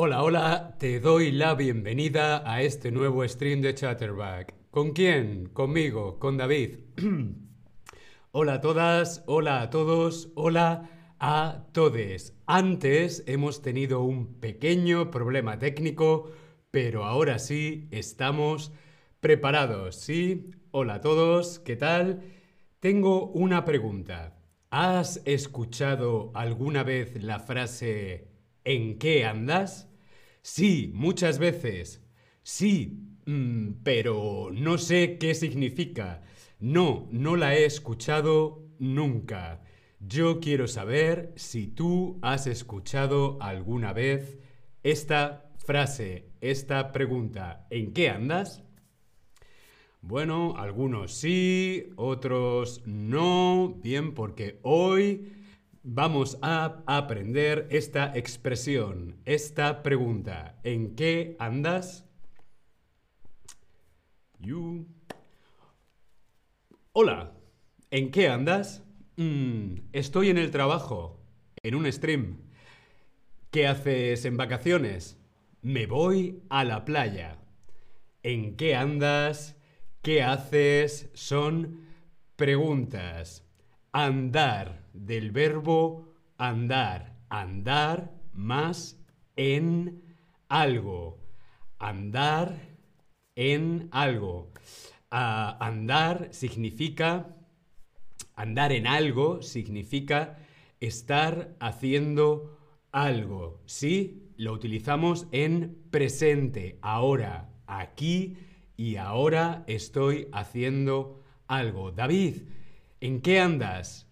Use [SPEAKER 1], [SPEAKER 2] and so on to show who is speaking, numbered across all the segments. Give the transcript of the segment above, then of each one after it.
[SPEAKER 1] Hola, hola, te doy la bienvenida a este nuevo stream de Chatterback. ¿Con quién? Conmigo, con David. hola a todas, hola a todos, hola a todes. Antes hemos tenido un pequeño problema técnico, pero ahora sí estamos preparados, ¿sí? Hola a todos, ¿qué tal? Tengo una pregunta. ¿Has escuchado alguna vez la frase ¿En qué andas? Sí, muchas veces. Sí, mm, pero no sé qué significa. No, no la he escuchado nunca. Yo quiero saber si tú has escuchado alguna vez esta frase, esta pregunta. ¿En qué andas? Bueno, algunos sí, otros no. Bien, porque hoy vamos a aprender esta expresión, esta pregunta. ¿En qué andas? You. Hola, ¿en qué andas? Mm, estoy en el trabajo, en un stream. ¿Qué haces en vacaciones? Me voy a la playa. ¿En qué andas? ¿Qué haces? Son preguntas. Andar del verbo andar. Andar más en algo. Andar en algo. Ah, andar significa, andar en algo significa estar haciendo algo. ¿Sí? Lo utilizamos en presente, ahora, aquí y ahora estoy haciendo algo. David, ¿en qué andas?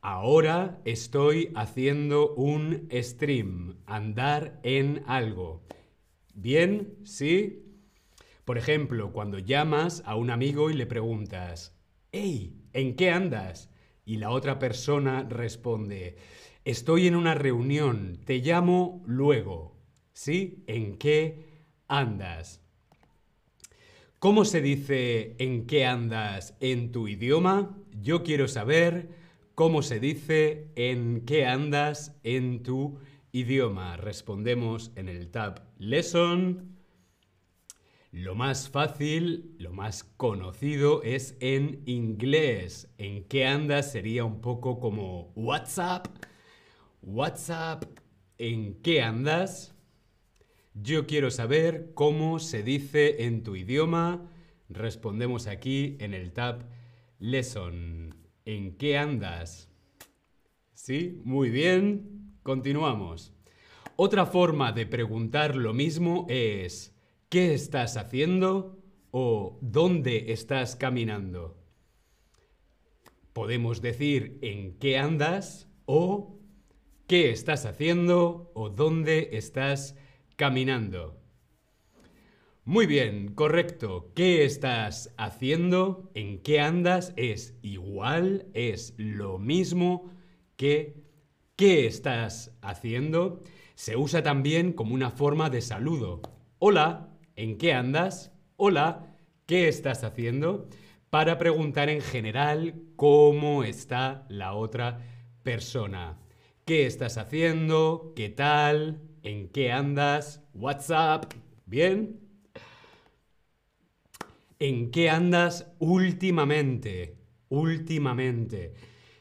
[SPEAKER 1] Ahora estoy haciendo un stream, andar en algo. ¿Bien? ¿Sí? Por ejemplo, cuando llamas a un amigo y le preguntas, ¡Hey! ¿En qué andas? Y la otra persona responde, Estoy en una reunión, te llamo luego. ¿Sí? ¿En qué andas? ¿Cómo se dice en qué andas en tu idioma? Yo quiero saber cómo se dice en qué andas en tu idioma. Respondemos en el tab Lesson. Lo más fácil, lo más conocido es en inglés. En qué andas sería un poco como WhatsApp. WhatsApp, ¿en qué andas? Yo quiero saber cómo se dice en tu idioma. Respondemos aquí en el tab Lesson. ¿En qué andas? ¿Sí? Muy bien. Continuamos. Otra forma de preguntar lo mismo es ¿qué estás haciendo? o ¿dónde estás caminando? Podemos decir ¿en qué andas? o ¿qué estás haciendo? o ¿dónde estás caminando. Muy bien, correcto. ¿Qué estás haciendo? ¿En qué andas? Es igual, es lo mismo que ¿qué estás haciendo? Se usa también como una forma de saludo. Hola, ¿en qué andas? Hola, ¿qué estás haciendo? Para preguntar en general cómo está la otra persona. ¿Qué estás haciendo? ¿Qué tal? ¿En qué andas? WhatsApp. ¿Bien? ¿En qué andas últimamente? Últimamente.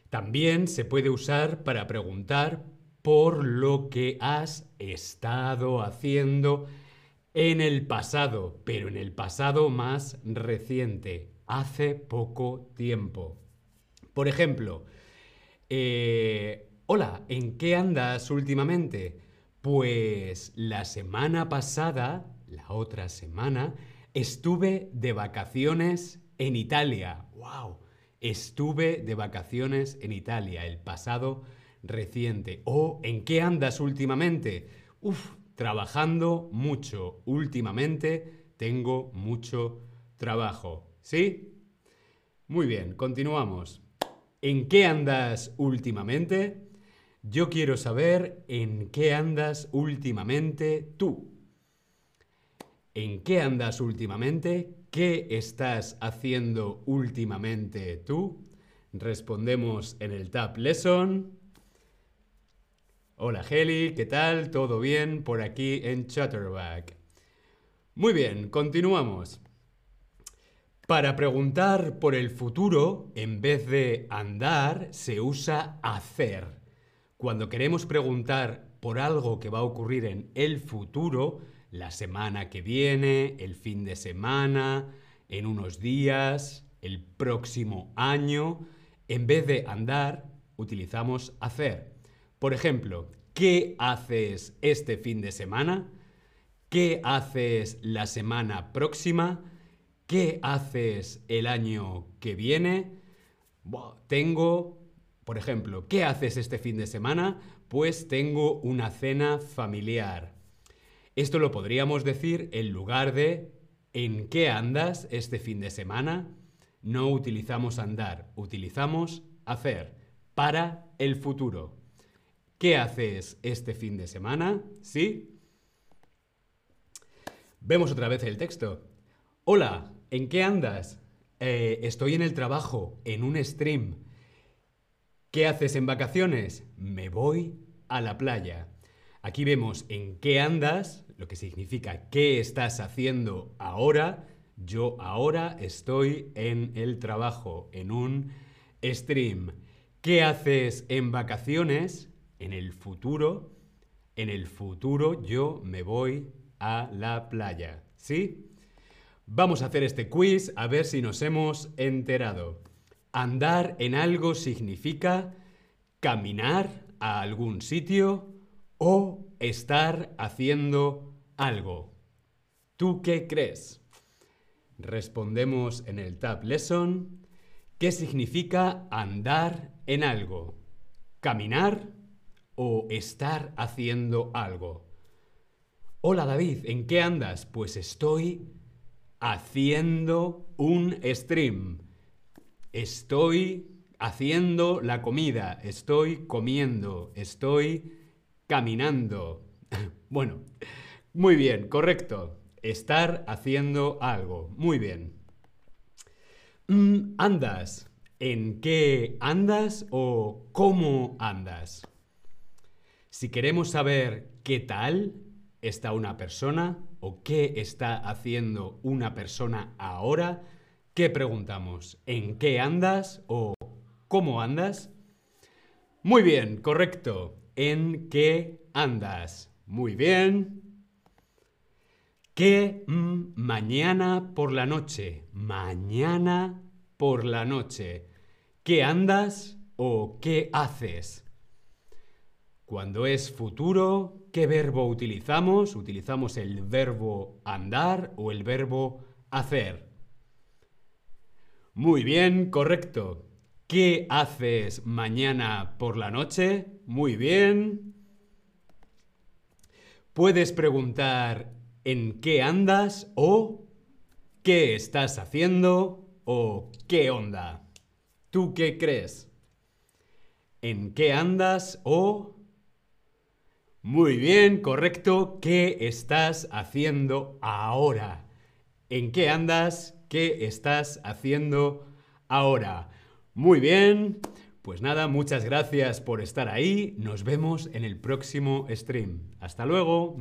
[SPEAKER 1] También se puede usar para preguntar por lo que has estado haciendo en el pasado, pero en el pasado más reciente, hace poco tiempo. Por ejemplo, eh, hola, ¿en qué andas últimamente? Pues la semana pasada, la otra semana, estuve de vacaciones en Italia. ¡Wow! Estuve de vacaciones en Italia, el pasado reciente. ¿O en qué andas últimamente? Uf, trabajando mucho. Últimamente tengo mucho trabajo. ¿Sí? Muy bien, continuamos. ¿En qué andas últimamente? Yo quiero saber en qué andas últimamente tú. ¿En qué andas últimamente? ¿Qué estás haciendo últimamente tú? Respondemos en el Tab Lesson. Hola Heli, ¿qué tal? ¿Todo bien por aquí en Chatterback? Muy bien, continuamos. Para preguntar por el futuro, en vez de andar, se usa hacer. Cuando queremos preguntar por algo que va a ocurrir en el futuro, la semana que viene, el fin de semana, en unos días, el próximo año, en vez de andar, utilizamos hacer. Por ejemplo, ¿qué haces este fin de semana? ¿Qué haces la semana próxima? ¿Qué haces el año que viene? tengo, por ejemplo, ¿qué haces este fin de semana? Pues tengo una cena familiar. Esto lo podríamos decir en lugar de ¿en qué andas este fin de semana? No utilizamos andar, utilizamos hacer para el futuro. ¿Qué haces este fin de semana? ¿Sí? Vemos otra vez el texto. Hola, ¿En qué andas? Eh, estoy en el trabajo, en un stream. ¿Qué haces en vacaciones? Me voy a la playa. Aquí vemos en qué andas, lo que significa qué estás haciendo ahora. Yo ahora estoy en el trabajo, en un stream. ¿Qué haces en vacaciones? En el futuro. En el futuro yo me voy a la playa. ¿Sí? Vamos a hacer este quiz a ver si nos hemos enterado. Andar en algo significa caminar a algún sitio o estar haciendo algo. ¿Tú qué crees? Respondemos en el Tab Lesson. ¿Qué significa andar en algo? ¿Caminar o estar haciendo algo? Hola David, ¿en qué andas? Pues estoy haciendo un stream. Estoy haciendo la comida, estoy comiendo, estoy caminando. bueno, muy bien, correcto. Estar haciendo algo. Muy bien. Mm, ¿Andas? ¿En qué andas o cómo andas? Si queremos saber qué tal, está una persona o qué está haciendo una persona ahora, ¿qué preguntamos? ¿En qué andas o cómo andas? Muy bien, correcto. ¿En qué andas? Muy bien. ¿Qué mm, mañana por la noche? Mañana por la noche. ¿Qué andas o qué haces? Cuando es futuro, ¿qué verbo utilizamos? Utilizamos el verbo andar o el verbo hacer. Muy bien, correcto. ¿Qué haces mañana por la noche? Muy bien. Puedes preguntar ¿en qué andas? o ¿qué estás haciendo? o ¿qué onda? ¿Tú qué crees? ¿En qué andas? o muy bien, correcto. ¿Qué estás haciendo ahora? ¿En qué andas? ¿Qué estás haciendo ahora? Muy bien. Pues nada, muchas gracias por estar ahí. Nos vemos en el próximo stream. Hasta luego.